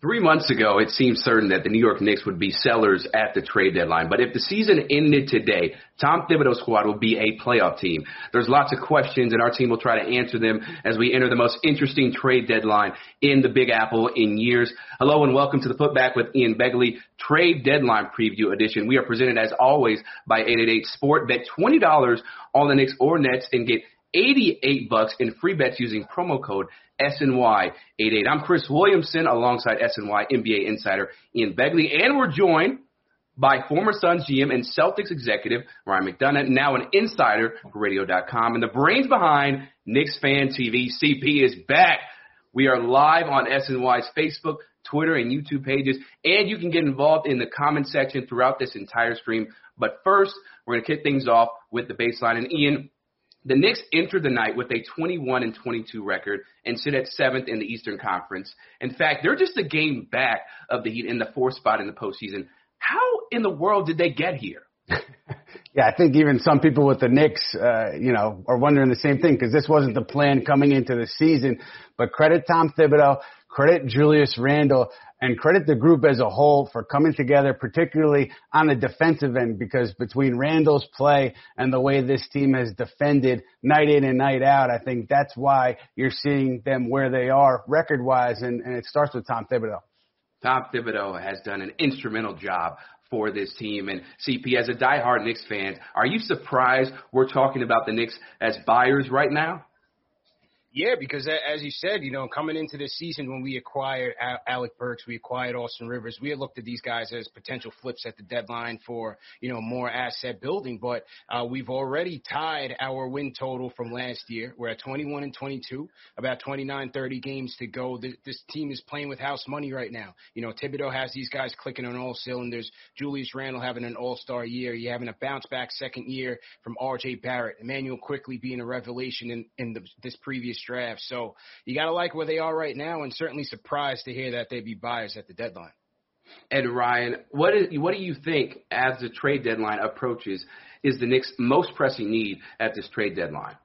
Three months ago, it seemed certain that the New York Knicks would be sellers at the trade deadline. But if the season ended today, Tom Thibodeau's squad will be a playoff team. There's lots of questions, and our team will try to answer them as we enter the most interesting trade deadline in the Big Apple in years. Hello and welcome to the Putback with Ian Begley Trade Deadline Preview Edition. We are presented as always by 888 Sport. Bet $20 on the Knicks or Nets and get 88 bucks in free bets using promo code SNY88. I'm Chris Williamson alongside SNY NBA insider Ian Begley, and we're joined by former Suns GM and Celtics executive Ryan McDonough, now an insider for Radio.com, and the brains behind Knicks Fan TV. CP is back. We are live on SNY's Facebook, Twitter, and YouTube pages, and you can get involved in the comment section throughout this entire stream. But first, we're going to kick things off with the baseline. And Ian, the Knicks entered the night with a 21 and 22 record and sit at seventh in the Eastern Conference. In fact, they're just a game back of the Heat in the fourth spot in the postseason. How in the world did they get here? yeah, I think even some people with the Knicks, uh, you know, are wondering the same thing because this wasn't the plan coming into the season. But credit Tom Thibodeau, credit Julius Randle and credit the group as a whole for coming together, particularly on the defensive end, because between Randle's play and the way this team has defended night in and night out, I think that's why you're seeing them where they are record wise, and, and it starts with Tom Thibodeau. Tom Thibodeau has done an instrumental job for this team. And CP, as a diehard Knicks fan, are you surprised we're talking about the Knicks as buyers right now? Yeah, because as you said, you know, coming into this season when we acquired Alec Burks, we acquired Austin Rivers, we had looked at these guys as potential flips at the deadline for, you know, more asset building. But uh, we've already tied our win total from last year. We're at 21 and 22, about 29, 30 games to go. This, team is playing with house money right now. You know, Thibodeau has these guys clicking on all cylinders. Julius Randle having an all-star year. You're having a bounce back second year from R.J. Barrett. Immanuel Quickley being a revelation in, in the, this previous draft. So you got to like where they are right now, and certainly surprised to hear that they'd be buyers at the deadline. And Ryan, what is what do you think as the trade deadline approaches is the Knicks' most pressing need at this trade deadline?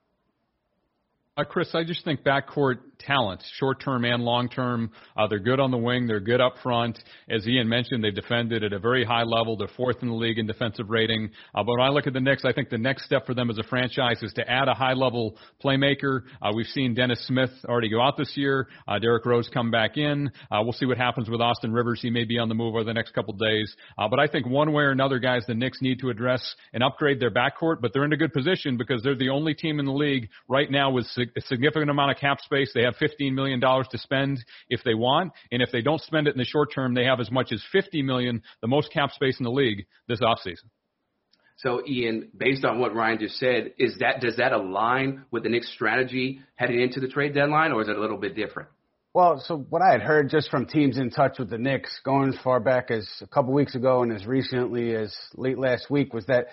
Uh, Chris, I just think backcourt talent, short term and long term. Uh, they're good on the wing. They're good up front. As Ian mentioned, they've defended at a very high level. They're fourth in the league in defensive rating. Uh, but when I look at the Knicks, I think the next step for them as a franchise is to add a high level playmaker. Uh, we've seen Dennis Smith already go out this year. Uh, Derrick Rose come back in. Uh, we'll see what happens with Austin Rivers. He may be on the move over the next couple days. Uh, but I think one way or another, guys, the Knicks need to address and upgrade their backcourt. But they're in a good position because they're the only team in the league right now with a significant amount of cap space. They have $15 million to spend if they want. And if they don't spend it in the short term, they have as much as 50 million, the most cap space in the league this offseason. So, Ian, based on what Ryan just said, is that does that align with the Knicks' strategy heading into the trade deadline, or is it a little bit different? Well, so what I had heard just from teams in touch with the Knicks going as far back as a couple weeks ago and as recently as late last week was that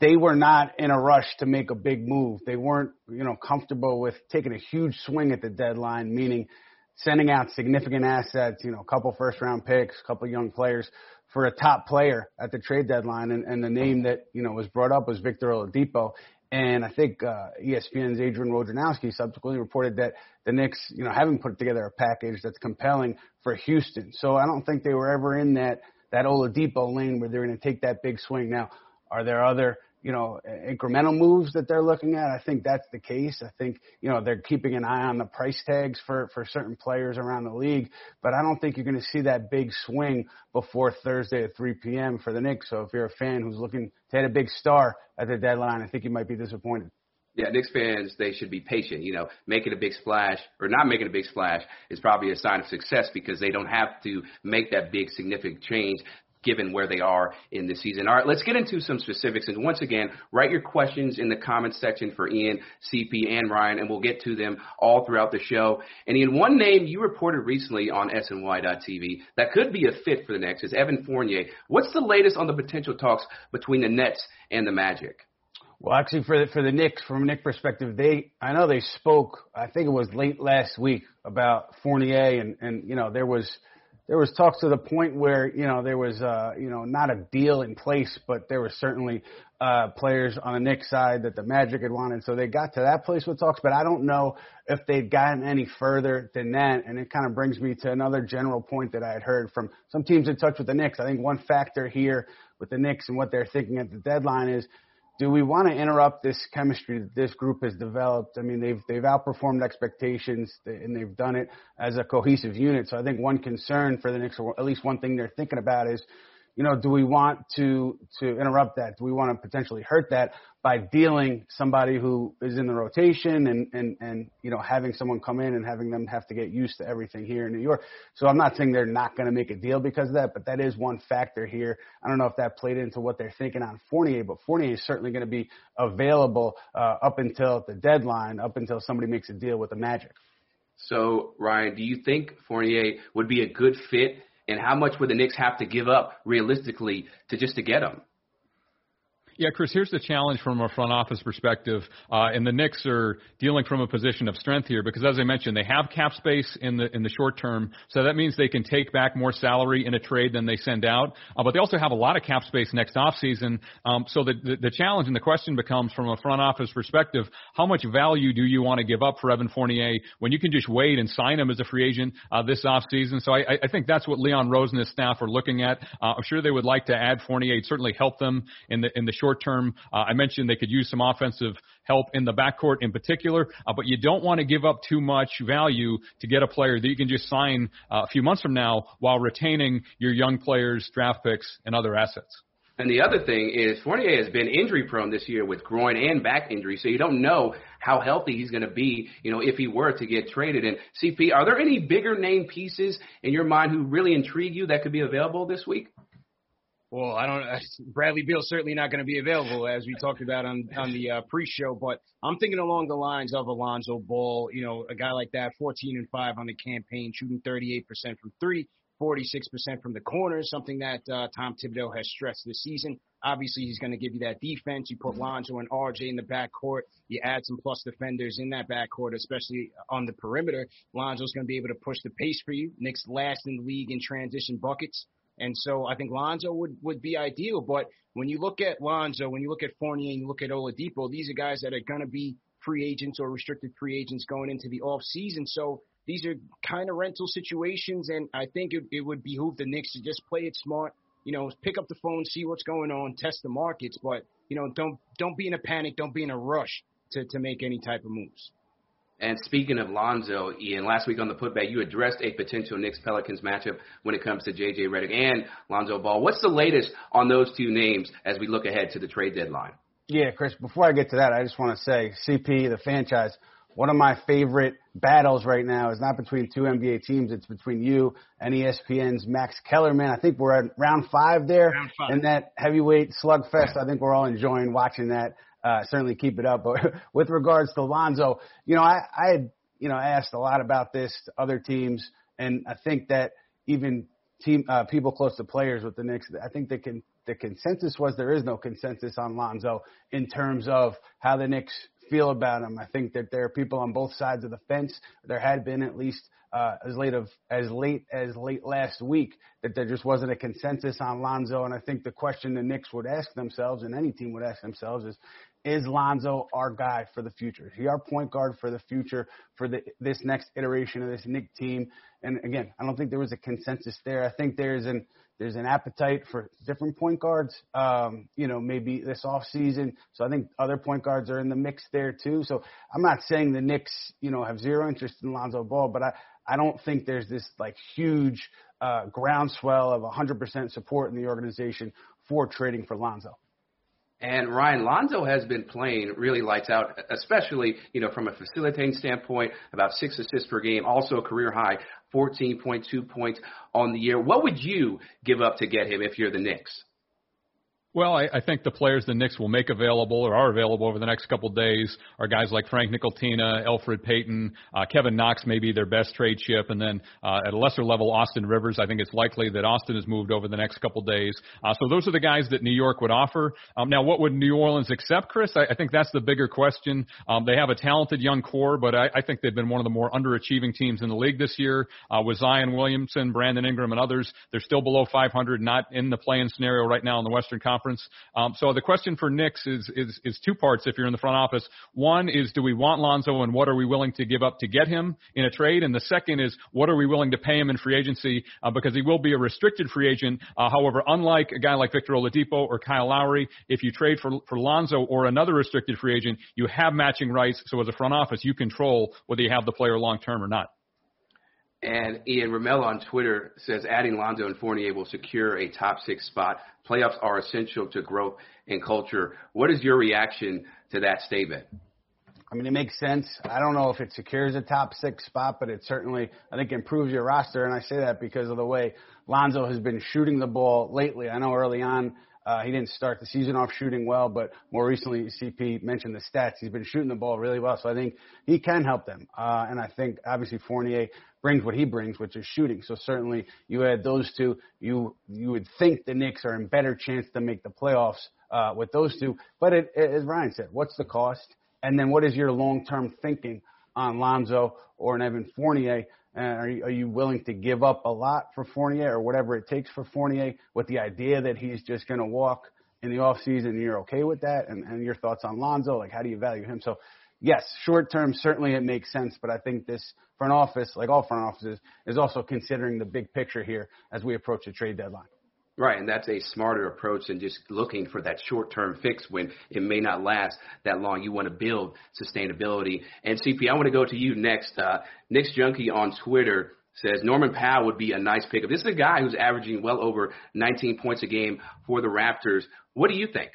they were not in a rush to make a big move. They weren't, you know, comfortable with taking a huge swing at the deadline, meaning sending out significant assets, you know, a couple first round picks, a couple young players for a top player at the trade deadline. And, and the name that, you know, was brought up was Victor Oladipo. And I think uh, ESPN's Adrian Wojnarowski subsequently reported that the Knicks, you know, haven't put together a package that's compelling for Houston. So I don't think they were ever in that that Oladipo lane where they're going to take that big swing. Now, are there other you know, incremental moves that they're looking at. I think that's the case. I think, you know, they're keeping an eye on the price tags for, for certain players around the league, but I don't think you're going to see that big swing before Thursday at 3 p.m. for the Knicks. So if you're a fan who's looking to hit a big star at the deadline, I think you might be disappointed. Yeah, Knicks fans, they should be patient. You know, making a big splash or not making a big splash is probably a sign of success because they don't have to make that big significant change given where they are in the season. All right, let's get into some specifics. And once again, write your questions in the comments section for Ian, CP, and Ryan, and we'll get to them all throughout the show. And Ian, one name you reported recently on SNY.TV that could be a fit for the Knicks is Evan Fournier. What's the latest on the potential talks between the Nets and the Magic? Well, actually, for the, for the Knicks, from a Knicks perspective, they I know they spoke. I think it was late last week about Fournier, and and you know there was there was talks to the point where you know there was uh you know not a deal in place, but there was certainly uh players on the Knicks side that the Magic had wanted, so they got to that place with talks. But I don't know if they'd gotten any further than that, and it kind of brings me to another general point that I had heard from some teams in touch with the Knicks. I think one factor here with the Knicks and what they're thinking at the deadline is do we want to interrupt this chemistry that this group has developed? I mean, they've they've outperformed expectations and they've done it as a cohesive unit. So I think one concern for the Knicks, or at least one thing they're thinking about, is you know, do we want to to interrupt that? Do we want to potentially hurt that by dealing somebody who is in the rotation and and and you know having someone come in and having them have to get used to everything here in New York? So I'm not saying they're not going to make a deal because of that, but that is one factor here. I don't know if that played into what they're thinking on Fournier, but Fournier is certainly going to be available uh, up until the deadline, up until somebody makes a deal with the Magic. So Ryan, do you think Fournier would be a good fit? And how much would the Knicks have to give up realistically to just to get him? Yeah, Chris, here's the challenge from a front office perspective. Uh, and the Knicks are dealing from a position of strength here because, as I mentioned, they have cap space in the in the short term, so that means they can take back more salary in a trade than they send out. Uh, but they also have a lot of cap space next off season. Um, so the, the the challenge and the question becomes, from a front office perspective, how much value do you want to give up for Evan Fournier when you can just wait and sign him as a free agent uh, this off season? So I, I think that's what Leon Rose and his staff are looking at. Uh, I'm sure they would like to add Fournier. It'd certainly help them in the in the short term. Uh, I mentioned they could use some offensive help in the backcourt in particular, uh, but you don't want to give up too much value to get a player that you can just sign uh, a few months from now while retaining your young players, draft picks, and other assets. And the other thing is Fournier has been injury prone this year with groin and back injury, so you don't know how healthy he's going to be, you know, if he were to get traded. And CP, are there any bigger name pieces in your mind who really intrigue you that could be available this week? Well, I don't. Bradley Beal's certainly not going to be available, as we talked about on on the uh, pre-show. But I'm thinking along the lines of Alonzo Ball. You know, a guy like that, 14 and five on the campaign, shooting 38% from three, 46% from the corners, something that uh, Tom Thibodeau has stressed this season. Obviously, he's going to give you that defense. You put Lonzo and RJ in the backcourt. You add some plus defenders in that backcourt, especially on the perimeter. Lonzo's going to be able to push the pace for you. Knicks last in the league in transition buckets. And so I think Lonzo would, would be ideal. But when you look at Lonzo, when you look at Fournier and you look at Oladipo, these are guys that are going to be free agents or restricted free agents going into the off season. So these are kind of rental situations. And I think it, it would behoove the Knicks to just play it smart. You know, pick up the phone, see what's going on, test the markets, but you know, don't don't be in a panic, don't be in a rush to to make any type of moves. And speaking of Lonzo, Ian, last week on the putback, you addressed a potential Knicks Pelicans matchup when it comes to JJ Redick and Lonzo Ball. What's the latest on those two names as we look ahead to the trade deadline? Yeah, Chris, before I get to that, I just want to say CP, the franchise, one of my favorite battles right now is not between two NBA teams. It's between you and ESPN's Max Kellerman. I think we're at round five there. Round five. And that heavyweight slugfest, I think we're all enjoying watching that uh, certainly keep it up. But with regards to Lonzo, you know, I, I had you know, asked a lot about this to other teams, and I think that even team uh, people close to players with the Knicks, I think can. The consensus was there is no consensus on Lonzo in terms of how the Knicks feel about him. I think that there are people on both sides of the fence. There had been at least uh, as late of as late as late last week that there just wasn't a consensus on Lonzo. And I think the question the Knicks would ask themselves, and any team would ask themselves, is is Lonzo our guy for the future? Is he our point guard for the future for the, this next iteration of this Knick team? And again, I don't think there was a consensus there. I think there's an there's an appetite for different point guards. Um, you know, maybe this off season. So I think other point guards are in the mix there too. So I'm not saying the Knicks, you know, have zero interest in Lonzo Ball, but I I don't think there's this like huge uh, groundswell of 100% support in the organization for trading for Lonzo. And Ryan Lonzo has been playing really lights out, especially you know from a facilitating standpoint, about six assists per game, also a career high 14.2 points on the year. What would you give up to get him if you're the Knicks? Well, I, I think the players the Knicks will make available or are available over the next couple of days are guys like Frank Ntilikina, Elfrid Payton, uh, Kevin Knox may be their best trade chip, and then uh, at a lesser level, Austin Rivers. I think it's likely that Austin is moved over the next couple of days. Uh, so those are the guys that New York would offer. Um, now, what would New Orleans accept, Chris? I, I think that's the bigger question. Um, they have a talented young core, but I, I think they've been one of the more underachieving teams in the league this year. Uh, with Zion Williamson, Brandon Ingram, and others, they're still below 500, not in the play-in scenario right now in the Western Conference. Um, so the question for Knicks is, is, is two parts if you're in the front office. One is, do we want Lonzo and what are we willing to give up to get him in a trade? And the second is, what are we willing to pay him in free agency? Uh, because he will be a restricted free agent. Uh, however, unlike a guy like Victor Oladipo or Kyle Lowry, if you trade for, for Lonzo or another restricted free agent, you have matching rights. So as a front office, you control whether you have the player long term or not. And Ian Ramel on Twitter says adding Lonzo and Fournier will secure a top six spot. Playoffs are essential to growth and culture. What is your reaction to that statement? I mean, it makes sense. I don't know if it secures a top six spot, but it certainly, I think, improves your roster. And I say that because of the way Lonzo has been shooting the ball lately. I know early on uh, he didn't start the season off shooting well, but more recently, CP mentioned the stats. He's been shooting the ball really well, so I think he can help them. Uh, and I think obviously Fournier brings what he brings, which is shooting. So certainly you add those two, you you would think the Knicks are in better chance to make the playoffs uh, with those two. But it, as Ryan said, what's the cost? And then what is your long-term thinking on Lonzo or an Evan Fournier? And are you, are you willing to give up a lot for Fournier or whatever it takes for Fournier with the idea that he's just going to walk in the off season and you're okay with that? And, and your thoughts on Lonzo? Like, how do you value him? So, yes, short term, certainly it makes sense. But I think this front office, like all front offices, is also considering the big picture here as we approach the trade deadline. Right, and that's a smarter approach than just looking for that short-term fix when it may not last that long. You want to build sustainability. And CP, I want to go to you next. Uh, Knicks Junkie on Twitter says Norman Powell would be a nice pickup. This is a guy who's averaging well over 19 points a game for the Raptors. What do you think?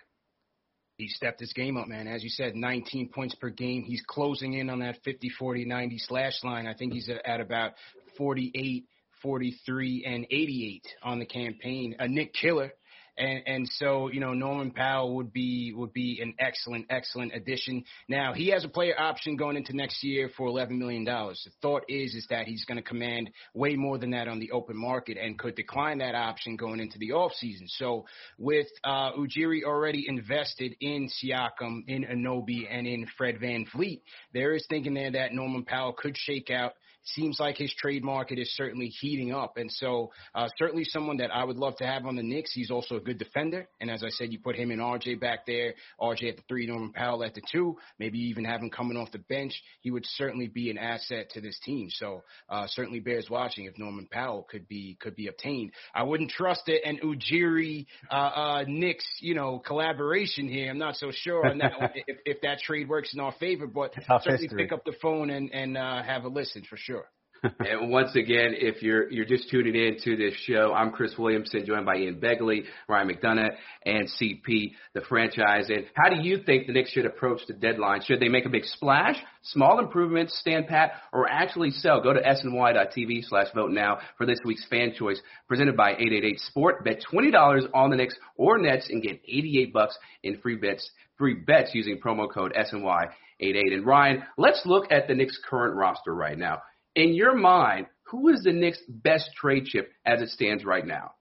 He stepped his game up, man. As you said, 19 points per game. He's closing in on that 50, 40, 90 slash line. I think he's at about 48 43 and 88 on the campaign. A Knick Killer. And, and so, you know, Norman Powell would be would be an excellent, excellent addition. Now he has a player option going into next year for eleven million dollars. The thought is is that he's going to command way more than that on the open market and could decline that option going into the off season. So with uh, Ujiri already invested in Siakam, in Anunoby, and in Fred Van VanVleet, there is thinking there that Norman Powell could shake out seems like his trade market is certainly heating up. And so, uh, certainly someone that I would love to have on the Knicks. He's also a good defender. And as I said, you put him and RJ back there, RJ at the three, Norman Powell at the two, maybe even have him coming off the bench. He would certainly be an asset to this team. So, uh, certainly bears watching if Norman Powell could be, could be obtained. I wouldn't trust it. And Ujiri, uh, uh, Knicks, you know, collaboration here. I'm not so sure on that if, if that trade works in our favor, but certainly history. pick up the phone and, and, uh, have a listen for sure and once again, if you're you're just tuning in to this show, I'm Chris Williamson, joined by Ian Begley, Ryan McDonough, and CP, the franchise. And how do you think the Knicks should approach the deadline? Should they make a big splash, small improvements, stand pat, or actually sell? Go to sny.tv slash vote now for this week's fan choice presented by 888 Sport. Bet $20 on the Knicks or Nets and get 88 bucks in free bets, free bets using promo code SNY88. And Ryan, let's look at the Knicks' current roster right now. In your mind, who is the Knicks' best trade chip as it stands right now?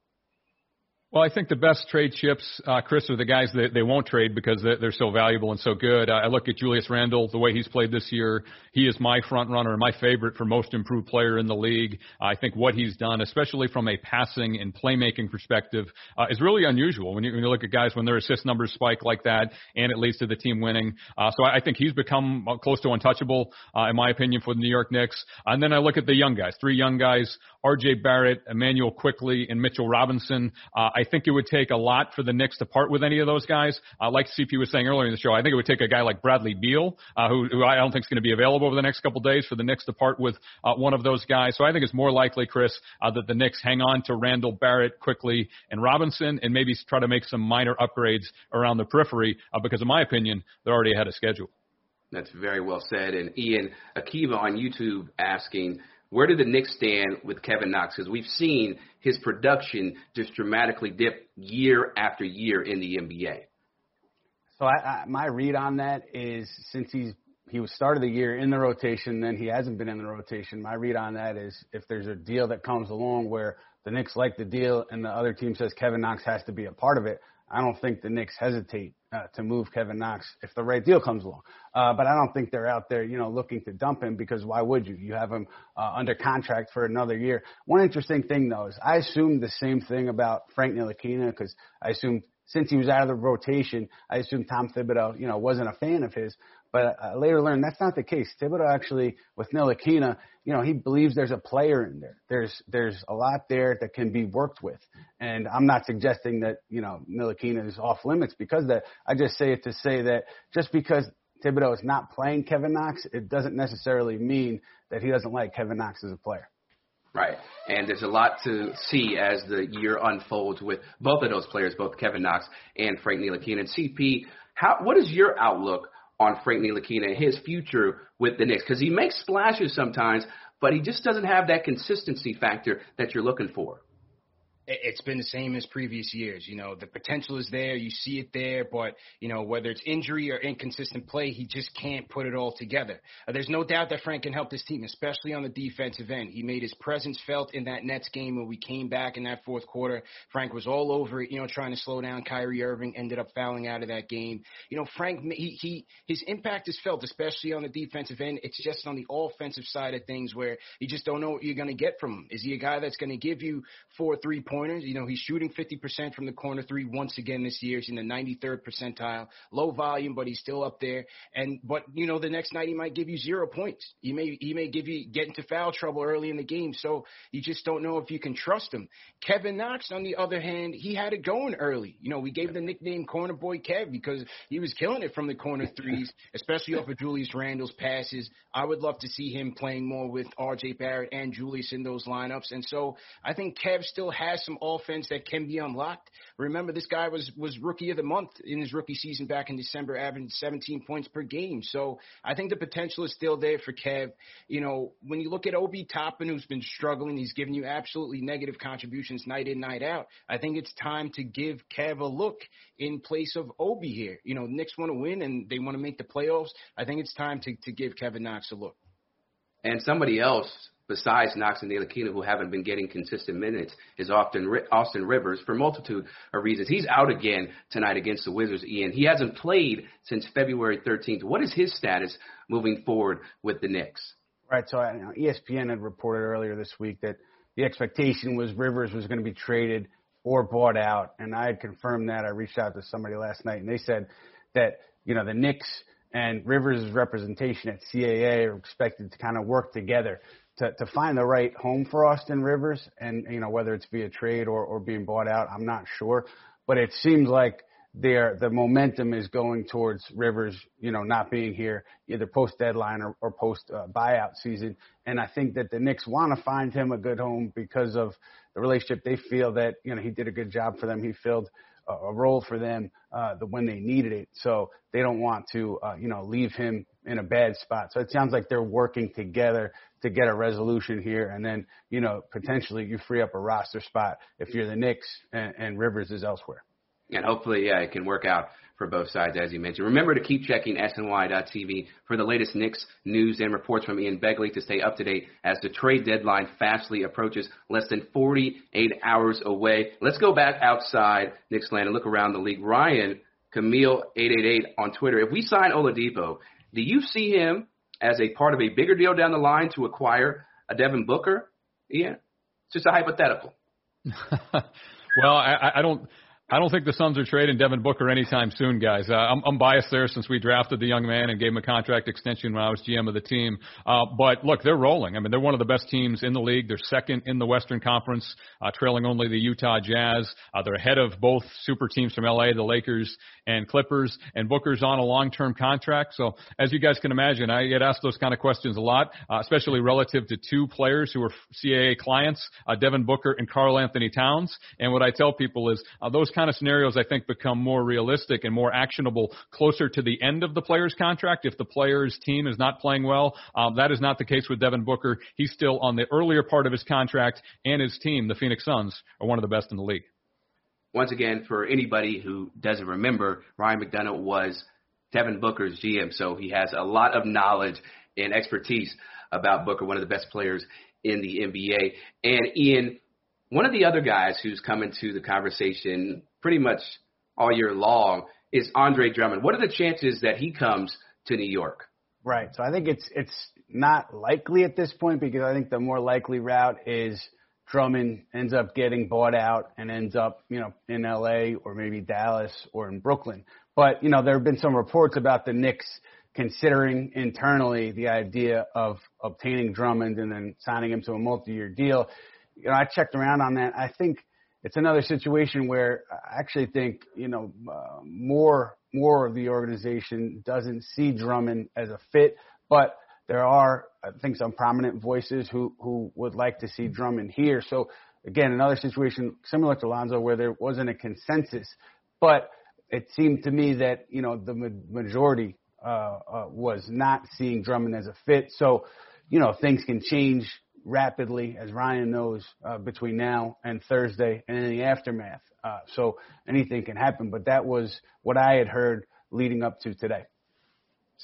Well, I think the best trade chips, uh, Chris, are the guys that they won't trade because they're so valuable and so good. I look at Julius Randle, the way he's played this year. He is my front runner my favorite for most improved player in the league. I think what he's done, especially from a passing and playmaking perspective, uh, is really unusual when you, when you look at guys when their assist numbers spike like that and it leads to the team winning. Uh, so I, I think he's become uh, close to untouchable, uh, in my opinion, for the New York Knicks. And then I look at the young guys, three young guys, R.J. Barrett, Immanuel Quickley, and Mitchell Robinson. Uh, I think it would take a lot for the Knicks to part with any of those guys. Uh, like CP was saying earlier in the show, I think it would take a guy like Bradley Beal, uh, who, who I don't think is going to be available over the next couple days for the Knicks to part with uh, one of those guys. So I think it's more likely, Chris, uh, that the Knicks hang on to Randle Barrett, Quickley and Robinson, and maybe try to make some minor upgrades around the periphery, uh, because in my opinion, they're already ahead of schedule. That's very well said. And Ian Akiva on YouTube asking, where do the Knicks stand with Kevin Knox? Because we've seen his production just dramatically dip year after year in the NBA. So I, I, my read on that is since he's he was started the year in the rotation, then he hasn't been in the rotation. My read on that is if there's a deal that comes along where the Knicks like the deal and the other team says Kevin Knox has to be a part of it, I don't think the Knicks hesitate uh, to move Kevin Knox if the right deal comes along. Uh, but I don't think they're out there, you know, looking to dump him because why would you? You have him uh, under contract for another year. One interesting thing though is I assumed the same thing about Frank Ntilikina because I assumed since he was out of the rotation, I assumed Tom Thibodeau, you know, wasn't a fan of his. But I later learned that's not the case. Thibodeau actually, with Ntilikina, you know, he believes there's a player in there. There's there's a lot there that can be worked with. And I'm not suggesting that you know Ntilikina is off limits because that. I just say it to say that just because Thibodeau is not playing Kevin Knox, it doesn't necessarily mean that he doesn't like Kevin Knox as a player. Right. And there's a lot to see as the year unfolds with both of those players, both Kevin Knox and Frank Ntilikina. And CP, how, what is your outlook on Frank Ntilikina and his future with the Knicks? Because he makes splashes sometimes, but he just doesn't have that consistency factor that you're looking for it's been the same as previous years. You know, the potential is there. You see it there, but, you know, whether it's injury or inconsistent play, he just can't put it all together. Uh, there's no doubt that Frank can help this team, especially on the defensive end. He made his presence felt in that Nets game when we came back in that fourth quarter. Frank was all over it, you know, trying to slow down Kyrie Irving, ended up fouling out of that game. You know, Frank, he, he, his impact is felt, especially on the defensive end. It's just on the offensive side of things where you just don't know what you're going to get from him. Is he a guy that's going to give you four three points? Pointers. You know, he's shooting 50% from the corner three once again this year. He's in the 93rd percentile. Low volume, but he's still up there. And but you know, the next night he might give you zero points. He may he may give you get into foul trouble early in the game. So you just don't know if you can trust him. Kevin Knox, on the other hand, he had it going early. You know, we gave the nickname Corner Boy Kev because he was killing it from the corner threes, especially off of Julius Randle's passes. I would love to see him playing more with R.J. Barrett and Julius in those lineups. And so I think Kev still has some offense that can be unlocked. Remember, this guy was was rookie of the month in his rookie season back in December, averaging 17 points per game. So I think the potential is still there for Kev. You know, when you look at Obi Toppin, who's been struggling, he's given you absolutely negative contributions night in, night out. I think it's time to give Kev a look in place of Obi here. You know, Knicks want to win and they want to make the playoffs. I think it's time to, to give Kevin Knox a look. And somebody else besides Knox and Ntilikina, who haven't been getting consistent minutes, is often Austin Rivers for multitude of reasons. He's out again tonight against the Wizards, Ian. He hasn't played since February 13th. What is his status moving forward with the Knicks? Right. So ESPN had reported earlier this week that the expectation was Rivers was going to be traded or bought out, and I had confirmed that. I reached out to somebody last night, and they said that you know the Knicks and Rivers' representation at CAA are expected to kind of work together to, to find the right home for Austin Rivers, and you know whether it's via trade or, or being bought out, I'm not sure, but it seems like there the momentum is going towards Rivers, you know, not being here either post deadline or, or post uh, buyout season, and I think that the Knicks want to find him a good home because of the relationship. They feel that you know he did a good job for them. He filled a role for them uh, the, when they needed it. So they don't want to, uh, you know, leave him in a bad spot. So it sounds like they're working together to get a resolution here, and then you know potentially you free up a roster spot if you're the Knicks and, and Rivers is elsewhere. And hopefully, yeah, it can work out for both sides, as you mentioned. Remember to keep checking SNY.TV for the latest Knicks news and reports from Ian Begley to stay up to date as the trade deadline fastly approaches, less than 48 hours away. Let's go back outside Knicks land and look around the league. Ryan, Camille888 on Twitter. If we sign Oladipo, do you see him as a part of a bigger deal down the line to acquire a Devin Booker? Yeah, it's just a hypothetical. well, I, I don't. I don't think the Suns are trading Devin Booker anytime soon, guys. Uh, I'm, I'm biased there since we drafted the young man and gave him a contract extension when I was GM of the team. Uh, but look, they're rolling. I mean, they're one of the best teams in the league. They're second in the Western Conference, uh, trailing only the Utah Jazz. Uh, they're ahead of both super teams from LA, the Lakers and Clippers. And Booker's on a long-term contract. So as you guys can imagine, I get asked those kind of questions a lot, uh, especially relative to two players who are CAA clients, uh, Devin Booker and Karl Anthony Towns. And what I tell people is uh, those kind of scenarios, I think, become more realistic and more actionable closer to the end of the player's contract. If the player's team is not playing well, um, that is not the case with Devin Booker. He's still on the earlier part of his contract, and his team, the Phoenix Suns, are one of the best in the league. Once again, for anybody who doesn't remember, Ryan McDonough was Devin Booker's GM, so he has a lot of knowledge and expertise about Booker, one of the best players in the NBA. And Ian, one of the other guys who's come into the conversation pretty much all year long is Andre Drummond. What are the chances that he comes to New York? Right. So I think it's it's not likely at this point because I think the more likely route is Drummond ends up getting bought out and ends up, you know, in LA or maybe Dallas or in Brooklyn. But, you know, there have been some reports about the Knicks considering internally the idea of obtaining Drummond and then signing him to a multi-year deal you know, I checked around on that. I think it's another situation where I actually think, you know, uh, more more of the organization doesn't see Drummond as a fit, but there are, I think, some prominent voices who who would like to see Drummond here. So again, another situation similar to Lonzo where there wasn't a consensus, but it seemed to me that you know the majority uh, uh, was not seeing Drummond as a fit. So you know things can change rapidly, as Ryan knows, uh, between now and Thursday and in the aftermath. Uh, so anything can happen, but that was what I had heard leading up to today.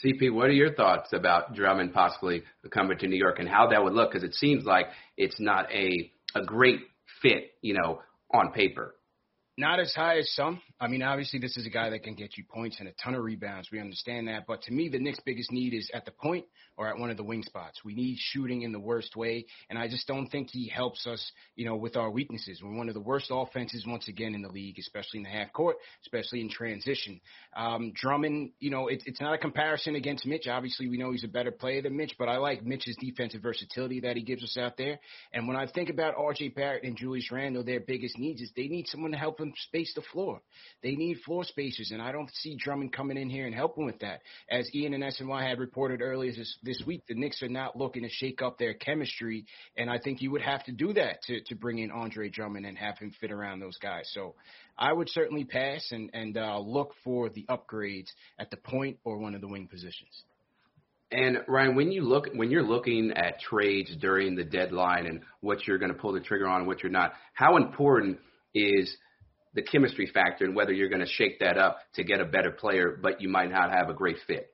CP, what are your thoughts about Drummond possibly coming to New York and how that would look? Because it seems like it's not a a great fit, you know, on paper. Not as high as some. I mean, obviously, this is a guy that can get you points and a ton of rebounds. We understand that. But to me, the Knicks' biggest need is at the point or at one of the wing spots. We need shooting in the worst way. And I just don't think he helps us, you know, with our weaknesses. We're one of the worst offenses, once again, in the league, especially in the half court, especially in transition. Um, Drummond, you know, it, it's not a comparison against Mitch. Obviously, we know he's a better player than Mitch, but I like Mitch's defensive versatility that he gives us out there. And when I think about RJ Barrett and Julius Randle, their biggest needs is they need someone to help them space the floor. They need floor spacers, and I don't see Drummond coming in here and helping with that. As Ian and SNY had reported earlier this, this week, the Knicks are not looking to shake up their chemistry, and I think you would have to do that to, to bring in Andre Drummond and have him fit around those guys. So I would certainly pass and, and uh, look for the upgrades at the point or one of the wing positions. And Ryan, when you look when you're looking at trades during the deadline and what you're going to pull the trigger on and what you're not, how important is the chemistry factor and whether you're going to shake that up to get a better player, but you might not have a great fit.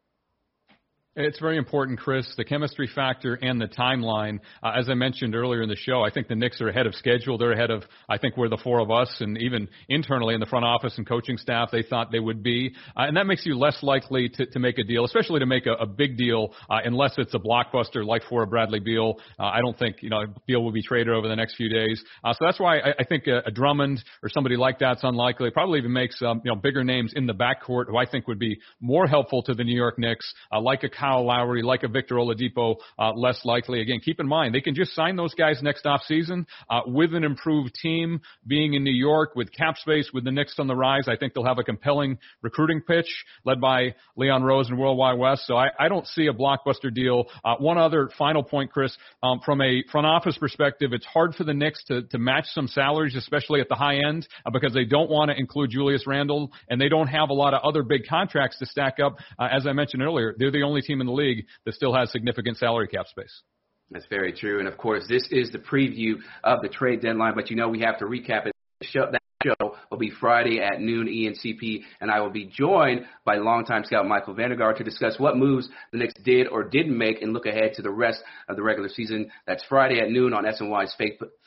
It's very important, Chris, the chemistry factor and the timeline. Uh, as I mentioned earlier in the show, I think the Knicks are ahead of schedule. They're ahead of, I think, where the four of us and even internally in the front office and coaching staff they thought they would be. Uh, and that makes you less likely to, to make a deal, especially to make a, a big deal, uh, unless it's a blockbuster like for a Bradley Beal. Uh, I don't think, you know, Beal will be traded over the next few days. Uh, so that's why I, I think a, a Drummond or somebody like that's unlikely. Probably even makes, um, you know, bigger names in the backcourt who I think would be more helpful to the New York Knicks, uh, like a Kyle Lowry, like a Victor Oladipo, uh, less likely. Again, keep in mind they can just sign those guys next off season uh, with an improved team. Being in New York with cap space, with the Knicks on the rise, I think they'll have a compelling recruiting pitch led by Leon Rose and World Wide Wes. So I, I don't see a blockbuster deal. Uh, one other final point, Chris, um, from a front office perspective, it's hard for the Knicks to, to match some salaries, especially at the high end, uh, because they don't want to include Julius Randle and they don't have a lot of other big contracts to stack up. Uh, as I mentioned earlier, they're the only team in the league league that still has significant salary cap space. That's very true. And of course, this is the preview of the trade deadline, but you know we have to recap it. Show, that show will be Friday at noon. ENCP and I will be joined by longtime scout Michael Vandergaard to discuss what moves the Knicks did or didn't make and look ahead to the rest of the regular season. That's Friday at noon on SNY's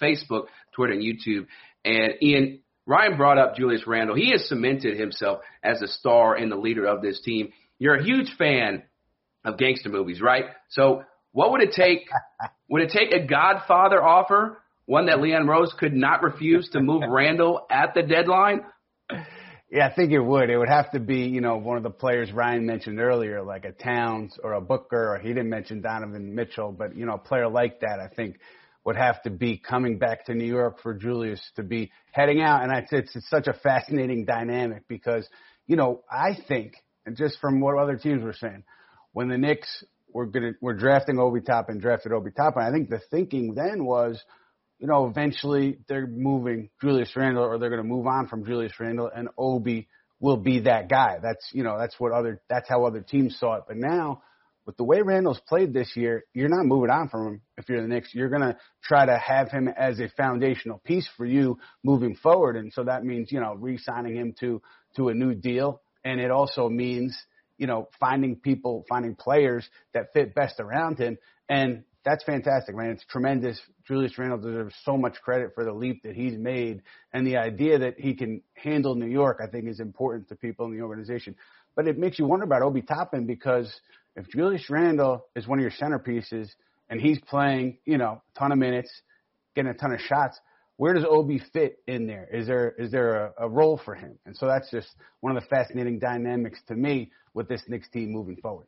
Facebook, Twitter, and YouTube. And Ian, Ryan brought up Julius Randle. He has cemented himself as a star and the leader of this team. You're a huge fan of gangster movies, right? So what would it take? would it take a Godfather offer, one that Leon Rose could not refuse to move Randle at the deadline? Yeah, I think it would. It would have to be, you know, one of the players Ryan mentioned earlier, like a Towns or a Booker, or he didn't mention Donovan Mitchell, but you know, a player like that, I think would have to be coming back to New York for Julius to be heading out. And I, it's, it's such a fascinating dynamic because, you know, I think, and just from what other teams were saying, when the Knicks were gonna were drafting Obi Toppin, drafted Obi Toppin, I think the thinking then was, you know, eventually they're moving Julius Randle or they're going to move on from Julius Randle and Obi will be that guy. That's you know that's what other that's how other teams saw it. But now with the way Randle's played this year, you're not moving on from him if you're the Knicks. You're going to try to have him as a foundational piece for you moving forward. And so that means, you know, re-signing him to, to a new deal. And it also means, you know, finding people, finding players that fit best around him. And that's fantastic, man. It's tremendous. Julius Randle deserves so much credit for the leap that he's made. And the idea that he can handle New York, I think, is important to people in the organization. But it makes you wonder about Obi Toppin because – if Julius Randle is one of your centerpieces and he's playing, you know, a ton of minutes, getting a ton of shots, where does Obi fit in there? Is there is there a, a role for him? And so that's just one of the fascinating dynamics to me with this Knicks team moving forward.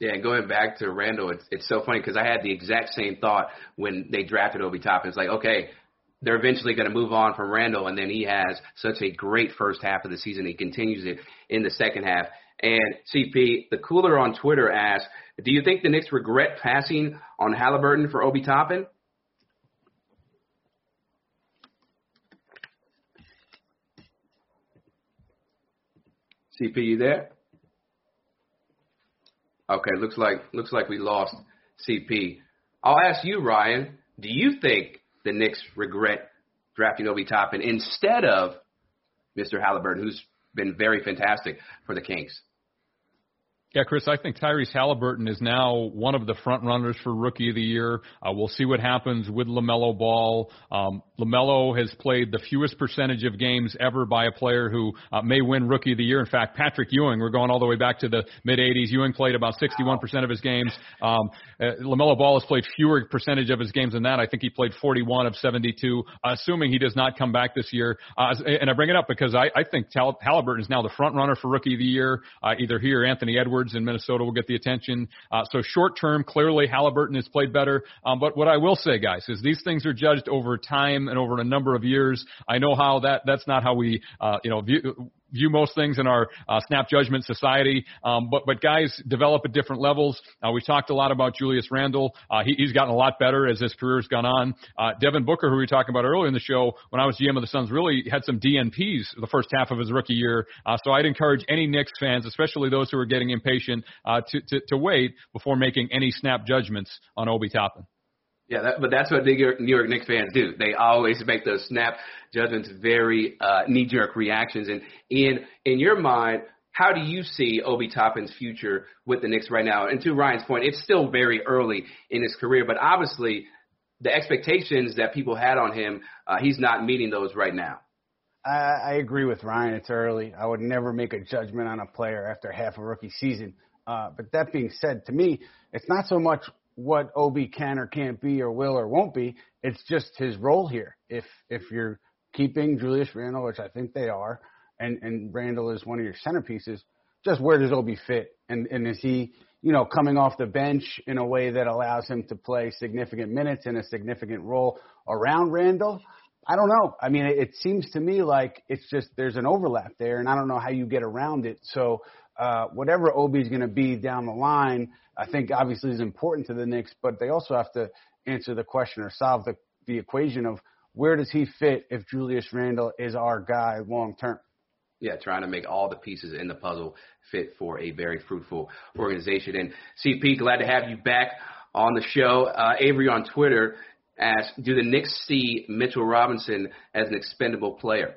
Yeah, and going back to Randle, it's it's so funny because I had the exact same thought when they drafted Obi Toppin. It's like, okay, they're eventually going to move on from Randle, and then he has such a great first half of the season. He continues it in the second half. And CP, the cooler on Twitter asked, do you think the Knicks regret passing on Halliburton for Obi Toppin? CP, you there? Okay, looks like looks like we lost CP. I'll ask you, Ryan. Do you think the Knicks regret drafting Obi Toppin instead of Mr. Halliburton, who's been very fantastic for the Kings? Yeah, Chris, I think Tyrese Halliburton is now one of the front runners for Rookie of the Year. Uh, we'll see what happens with LaMelo Ball. Um, LaMelo has played the fewest percentage of games ever by a player who uh, may win Rookie of the Year. In fact, Patrick Ewing, we're going all the way back to the mid 80s. Ewing played about 61% of his games. Um, uh, LaMelo Ball has played fewer percentage of his games than that. I think he played 41 of 72, uh, assuming he does not come back this year. Uh, and I bring it up because I, I think Halliburton is now the front runner for Rookie of the Year, uh, either he or Anthony Edwards. Edwards in Minnesota will get the attention. Uh, so short term, clearly Halliburton has played better. Um, but what I will say, guys, is these things are judged over time and over a number of years. I know how that that's not how we uh, you know view view most things in our uh, snap judgment society. Um, but but guys develop at different levels. Uh, we've talked a lot about Julius Randle. Uh, he, he's gotten a lot better as his career's gone on. Uh, Devin Booker, who we were talking about earlier in the show, when I was GM of the Suns, really had some DNPs the first half of his rookie year. Uh, so I'd encourage any Knicks fans, especially those who are getting impatient, uh, to, to to wait before making any snap judgments on Obi Toppin. Yeah, that, but that's what New York, New York Knicks fans do. They always make those snap judgments, very uh, knee-jerk reactions. And in in your mind, how do you see Obi Toppin's future with the Knicks right now? And to Ryan's point, it's still very early in his career, but obviously the expectations that people had on him, uh, he's not meeting those right now. I, I agree with Ryan. It's early. I would never make a judgment on a player after half a rookie season. Uh, but that being said, to me, it's not so much what Obi can or can't be or will or won't be. It's just his role here. If if you're keeping Julius Randle, which I think they are, and and Randle is one of your centerpieces, just where does Obi fit? And and is he you know coming off the bench in a way that allows him to play significant minutes in a significant role around Randle? I don't know. I mean, it, it seems to me like it's just there's an overlap there, and I don't know how you get around it. So uh, whatever Obi's going to be down the line, I think obviously is important to the Knicks, but they also have to answer the question or solve the, the equation of where does he fit if Julius Randle is our guy long term. Yeah, trying to make all the pieces in the puzzle fit for a very fruitful organization. And CP, glad to have you back on the show. Uh, Avery on Twitter asked, "Do the Knicks see Mitchell Robinson as an expendable player?"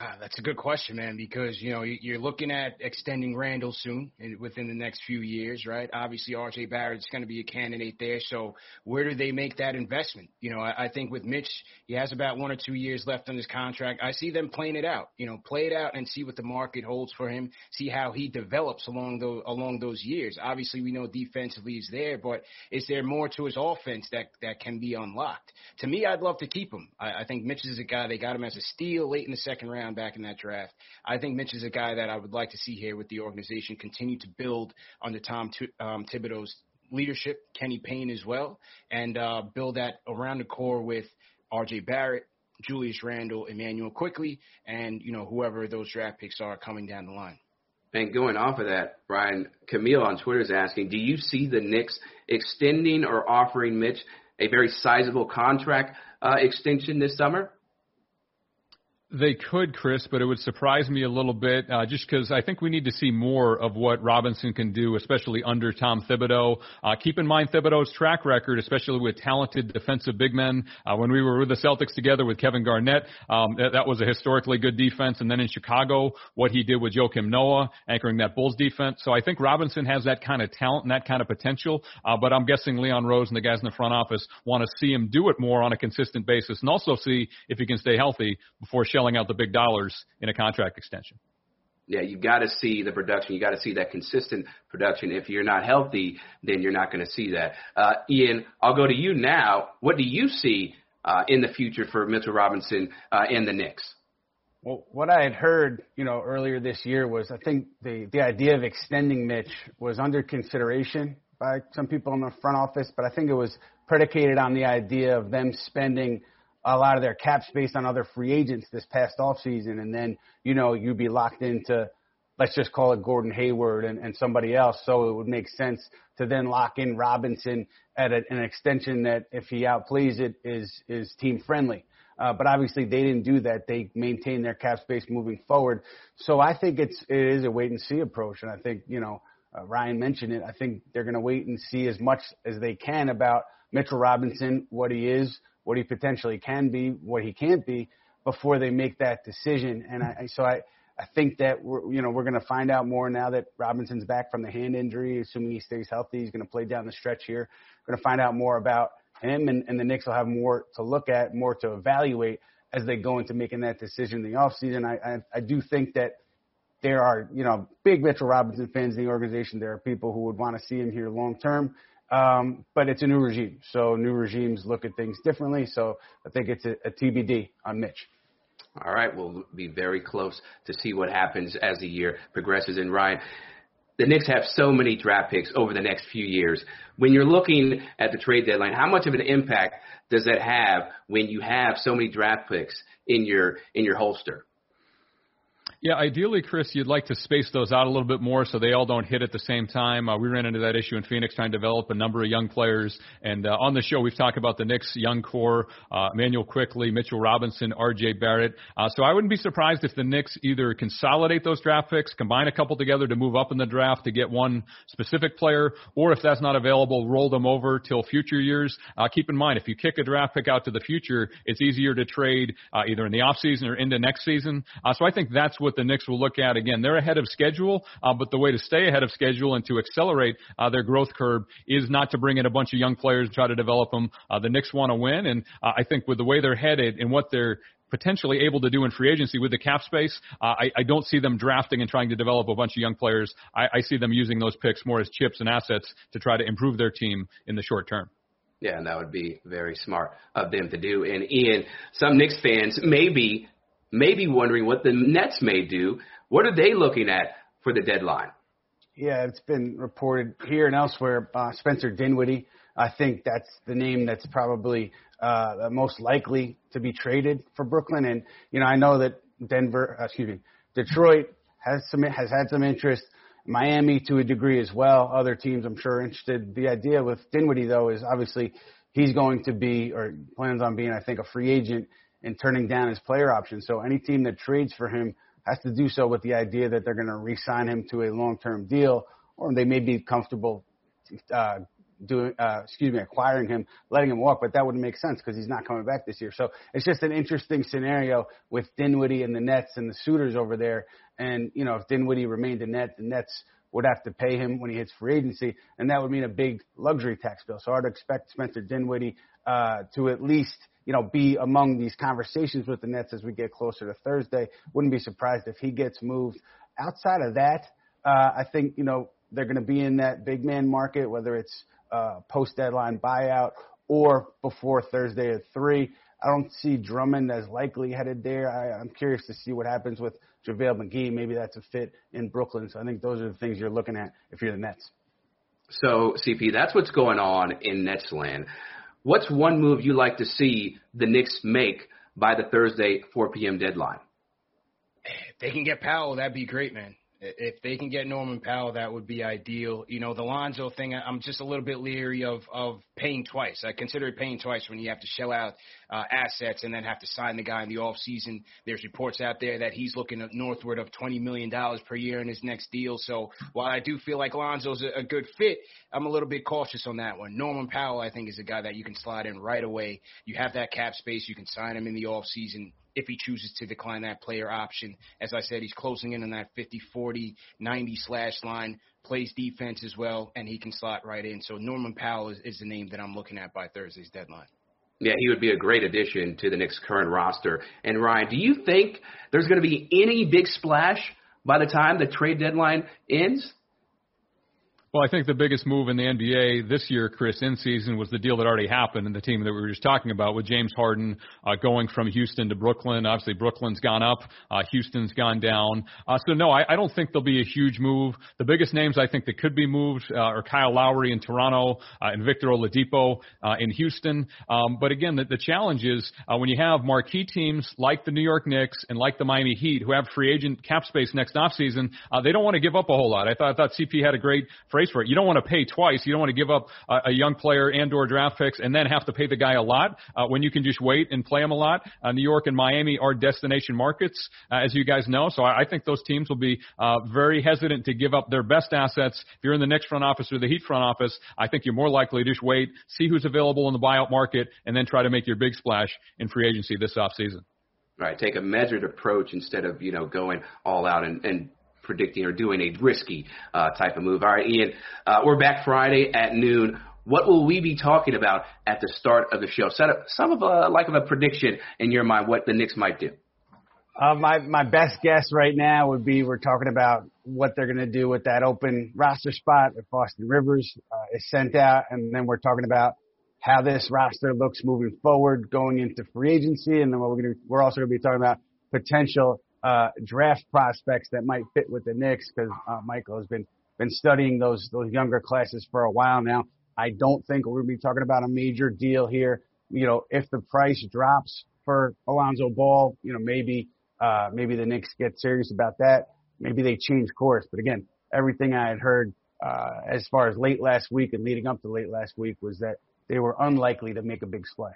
Uh, that's a good question, man, because, you know, you're looking at extending Randle soon in, within the next few years, right? Obviously, RJ Barrett's going to be a candidate there. So where do they make that investment? You know, I, I think with Mitch, he has about one or two years left on his contract. I see them playing it out, you know, play it out and see what the market holds for him, see how he develops along those, along those years. Obviously, we know defensively he's there, but is there more to his offense that, that can be unlocked? To me, I'd love to keep him. I, I think Mitch is a guy, they got him as a steal late in the second round back in that draft. I think Mitch is a guy that I would like to see here with the organization continue to build under Tom T- um, Thibodeau's leadership, Kenny Payne as well, and uh, build that around the core with R.J. Barrett, Julius Randle, Immanuel Quickley, and you know whoever those draft picks are coming down the line. And going off of that, Brian Camille on Twitter is asking, do you see the Knicks extending or offering Mitch a very sizable contract uh, extension this summer? They could, Chris, but it would surprise me a little bit uh, just because I think we need to see more of what Robinson can do, especially under Tom Thibodeau. Uh, keep in mind Thibodeau's track record, especially with talented defensive big men. Uh, when we were with the Celtics together with Kevin Garnett, um, that, that was a historically good defense. And then in Chicago, what he did with Joakim Noah, anchoring that Bulls defense. So I think Robinson has that kind of talent and that kind of potential. Uh, but I'm guessing Leon Rose and the guys in the front office want to see him do it more on a consistent basis and also see if he can stay healthy before shelling out the big dollars in a contract extension. Yeah, you got to see the production. You got to see that consistent production. If you're not healthy, then you're not going to see that. Uh, Ian, I'll go to you now. What do you see uh, in the future for Mitchell Robinson uh, and the Knicks? Well, what I had heard, you know, earlier this year was I think the the idea of extending Mitch was under consideration by some people in the front office, but I think it was predicated on the idea of them spending a lot of their cap space on other free agents this past offseason, and then you know you'd be locked into let's just call it Gordon Hayward and, and somebody else. So it would make sense to then lock in Robinson at a, an extension that if he outplays it is is team friendly. Uh, but obviously they didn't do that. They maintained their cap space moving forward. So I think it's it is a wait and see approach, and I think you know uh, Ryan mentioned it. I think they're going to wait and see as much as they can about Mitchell Robinson, what he is, what he potentially can be, what he can't be, before they make that decision. And I, so I, I think that we're, you know, we're going to find out more now that Robinson's back from the hand injury, assuming he stays healthy. He's going to play down the stretch here. We're going to find out more about him, and, and the Knicks will have more to look at, more to evaluate as they go into making that decision in the offseason. I, I, I do think that there are, you know, big Mitchell Robinson fans in the organization. There are people who would want to see him here long term. Um, but it's a new regime, so new regimes look at things differently. So I think it's a, a TBD on Mitch. All right, we'll be very close to see what happens as the year progresses. And Ryan, the Knicks have so many draft picks over the next few years. When you're looking at the trade deadline, how much of an impact does that have when you have so many draft picks in your in your holster? Yeah, ideally, Chris, you'd like to space those out a little bit more so they all don't hit at the same time. Uh, we ran into that issue in Phoenix trying to develop a number of young players. And uh, on the show, we've talked about the Knicks young core, uh, Immanuel Quickley, Mitchell Robinson, R.J. Barrett. Uh, so I wouldn't be surprised if the Knicks either consolidate those draft picks, combine a couple together to move up in the draft to get one specific player, or if that's not available, roll them over till future years. Uh, keep in mind, if you kick a draft pick out to the future, it's easier to trade uh, either in the offseason or into next season. Uh, so I think that's what the Knicks will look at. Again, they're ahead of schedule, uh, but the way to stay ahead of schedule and to accelerate uh, their growth curve is not to bring in a bunch of young players and try to develop them. Uh, the Knicks want to win, and uh, I think with the way they're headed and what they're potentially able to do in free agency with the cap space. Uh, I, I don't see them drafting and trying to develop a bunch of young players. I, I see them using those picks more as chips and assets to try to improve their team in the short term. Yeah, and that would be very smart of them to do. And Ian, some Knicks fans may be maybe wondering what the Nets may do. What are they looking at for the deadline? Yeah, it's been reported here and elsewhere. Uh, Spencer Dinwiddie, I think that's the name that's probably uh, most likely to be traded for Brooklyn. And you know, I know that Denver, uh, excuse me, Detroit has some has had some interest. Miami to a degree as well. Other teams, I'm sure, interested. The idea with Dinwiddie though is obviously he's going to be or plans on being, I think, a free agent and turning down his player option. So any team that trades for him has to do so with the idea that they're going to re-sign him to a long-term deal, or they may be comfortable uh, doing, uh, excuse me, acquiring him, letting him walk, but that wouldn't make sense because he's not coming back this year. So it's just an interesting scenario with Dinwiddie and the Nets and the suitors over there. And, you know, if Dinwiddie remained in net, the Nets would have to pay him when he hits free agency, and that would mean a big luxury tax bill. So I'd expect Spencer Dinwiddie uh, to at least, you know, be among these conversations with the Nets as we get closer to Thursday. Wouldn't be surprised if he gets moved. Outside of that, uh, I think, you know, they're going to be in that big man market, whether it's uh, post deadline buyout or before Thursday at three. I don't see Drummond as likely headed there. I, I'm curious to see what happens with JaVale McGee. Maybe that's a fit in Brooklyn. So I think those are the things you're looking at if you're the Nets. So, CP, that's what's going on in Netsland. What's one move you like to see the Knicks make by the Thursday 4 p.m. deadline? If they can get Powell, that'd be great, man. If they can get Norman Powell, that would be ideal. You know, the Lonzo thing, I'm just a little bit leery of of paying twice. I consider it paying twice when you have to shell out uh, assets and then have to sign the guy in the off season. There's reports out there that he's looking at northward of twenty million dollars per year in his next deal. So while I do feel like Lonzo's a, a good fit, I'm a little bit cautious on that one. Norman Powell, I think, is a guy that you can slide in right away. You have that cap space. You can sign him in the off season if he chooses to decline that player option. As I said, he's closing in on that 50 40 90 slash line, plays defense as well, and he can slot right in. So Norman Powell is, is the name that I'm looking at by Thursday's deadline. Yeah, he would be a great addition to the Knicks' current roster. And Ryan, do you think there's going to be any big splash by the time the trade deadline ends? Well, I think the biggest move in the NBA this year, Chris, in season was the deal that already happened and the team that we were just talking about with James Harden uh, going from Houston to Brooklyn. Obviously, Brooklyn's gone up, uh, Houston's gone down. Uh, so no, I, I don't think there'll be a huge move. The biggest names I think that could be moved uh, are Kyle Lowry in Toronto uh, and Victor Oladipo uh, in Houston. Um, but again, the, the challenge is uh, when you have marquee teams like the New York Knicks and like the Miami Heat who have free agent cap space next offseason, uh, they don't want to give up a whole lot. I thought I thought CP had a great phrase for it. You don't want to pay twice. You don't want to give up a, a young player and or draft picks and then have to pay the guy a lot uh, when you can just wait and play him a lot. Uh, New York and Miami are destination markets, uh, as you guys know. So I, I think those teams will be uh, very hesitant to give up their best assets. If you're in the Knicks front office or the Heat front office, I think you're more likely to just wait, see who's available in the buyout market, and then try to make your big splash in free agency this offseason. Right, take a measured approach instead of you know going all out and, and predicting or doing a risky uh, type of move. All right, Ian, uh, we're back Friday at noon. What will we be talking about at the start of the show? Set up some of a like of a prediction in your mind what the Knicks might do. Uh, my my best guess right now would be we're talking about what they're going to do with that open roster spot if Austin Rivers uh, is sent out, and then we're talking about how this roster looks moving forward going into free agency, and then what we're going to we're also going to be talking about potential uh, draft prospects that might fit with the Knicks because uh, Michael has been been studying those those younger classes for a while now. I don't think we're going to be talking about a major deal here. You know, if the price drops for Lonzo Ball, you know, maybe uh, maybe the Knicks get serious about that. Maybe they change course. But again, everything I had heard uh, as far as late last week and leading up to late last week was that they were unlikely to make a big splash.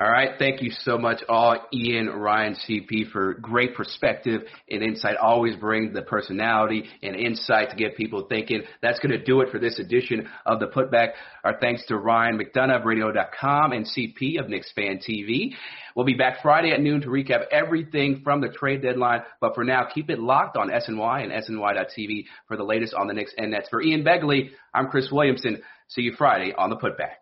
All right. Thank you so much, all Ian, Ryan, CP, for great perspective and insight. Always bring the personality and insight to get people thinking. That's going to do it for this edition of the Putback. Our thanks to Ryan McDonough of Radio.com and CP of Knicks Fan TV. We'll be back Friday at noon to recap everything from the trade deadline. But for now, keep it locked on SNY and SNY.TV for the latest on the Knicks and Nets. For Ian Begley, I'm Chris Williamson. See you Friday on the Putback.